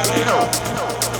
Latino.